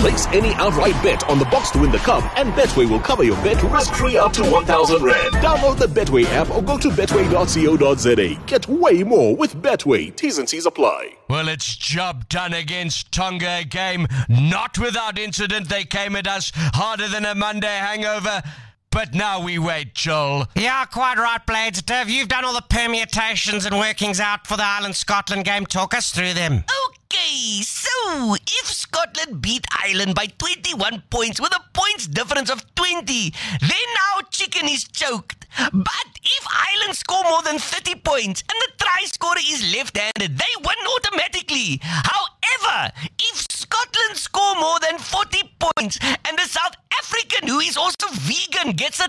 Place any outright bet on the Boks to win the cup, and Betway will cover your bet risk-free up to 1,000 Rand. Download the Betway app or go to betway.co.za. Get way more with Betway. T's and C's apply. Well, it's job done against Tonga a game. Not without incident. They came at us harder than a Monday hangover. But now we wait, Joel. Yeah, quite right, Blades. Dev, you've done all the permutations and workings out for the Ireland Scotland game. Talk us through them. Oh, Okay, so if Scotland beat Ireland by 21 points with a points difference of 20, then our chicken is choked. But if Ireland score more than 30 points and the try scorer is left handed, they win automatically. However, if Scotland score more than 40 points and the South African, who is also vegan, gets a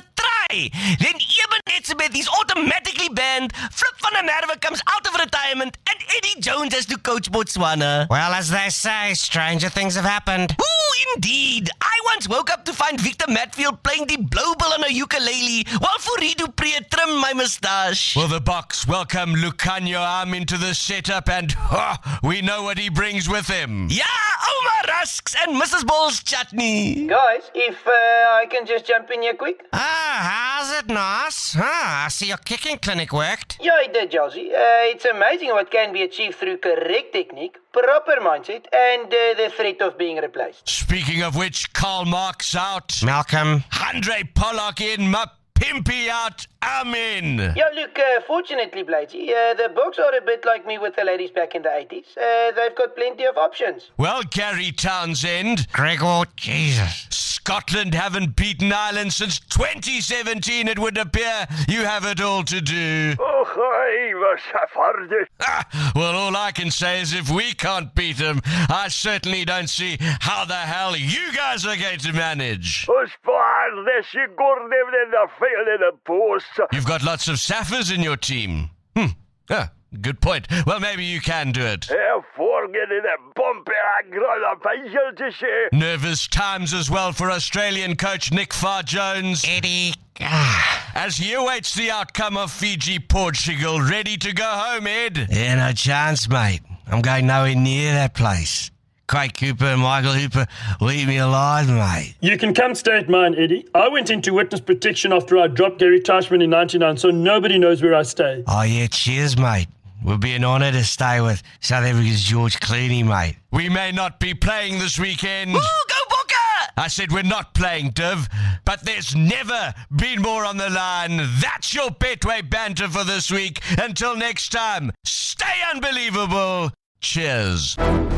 try, then Eben Etzebeth is automatically banned. Flip van der Merwe comes out of retirement and Eddie Jones has to coach Botswana. Well, as they say, stranger things have happened. Ooh, indeed. I once woke up to find Victor Matfield playing the blowball on a ukulele while Fourie du Preez trimmed my moustache. Will the Boks welcome Lukhanyo Am into the setup and oh, we know what he brings with him. Yeah, Ouma Rusks and Mrs. Ball's chutney. Guys, if uh, I can just jump in here quick. Ah, how's it, nice? Ah, I see your kicking clinic worked. Yeah, it did, Josie. Uh, it's amazing what can be achieved through correct technique, proper mindset, and uh, the threat of being replaced. Speaking of which, Karl Marx out. Malcolm. Handré Pollard in, my pimpy out. I'm in. Yeah, look, uh, fortunately, Bladesy, uh, the books are a bit like me with the ladies back in the 80s. Uh, they've got plenty of options. Well, Gary Townsend, Gregor, Jesus. Scotland haven't beaten Ireland since 2017, it would appear. You have it all to do. Och, hy was verder. Ah, well, all I can say is if we can't beat them, I certainly don't see how the hell you guys are going to manage. Ons paardes, je gordem in the field in. You've got lots of Saffers in your team. Hmm. Ah, good point. Well, maybe you can do it. Forget in the bump, I got a pencil to say. Nervous times as well for Australian coach Nick Farr Jones Eddie. Ah. as he awaits the outcome of Fiji Portugal. Ready to go home, Ed? Yeah, no chance, mate. I'm going nowhere near that place. Quade Cooper and Michael Hooper, leave me alive, mate. You can come stay at mine, Eddie. I went into witness protection after I dropped Gary Teichmann in 99, so nobody knows where I stay. Oh, yeah, cheers, mate. Would be an honour to stay with South Africa's George Clooney, mate. We may not be playing this weekend. Ooh, go Booker! I said we're not playing, Div, but there's never been more on the line. That's your Betway banter for this week. Until next time, stay unbelievable. Cheers.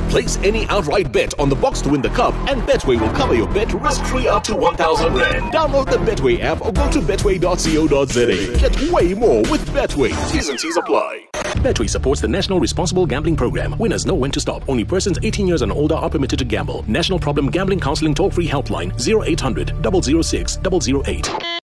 Place any outright bet on the Boks to win the cup, and Betway will cover your bet risk-free up to 1,000 Rand. Download the Betway app or go to betway.co.za. Get way more with Betway. T's and C's apply. Betway supports the National Responsible Gambling Program. Winners know when to stop. Only persons 18 years and older are permitted to gamble. National Problem Gambling Counseling toll-free helpline 0800 006 008.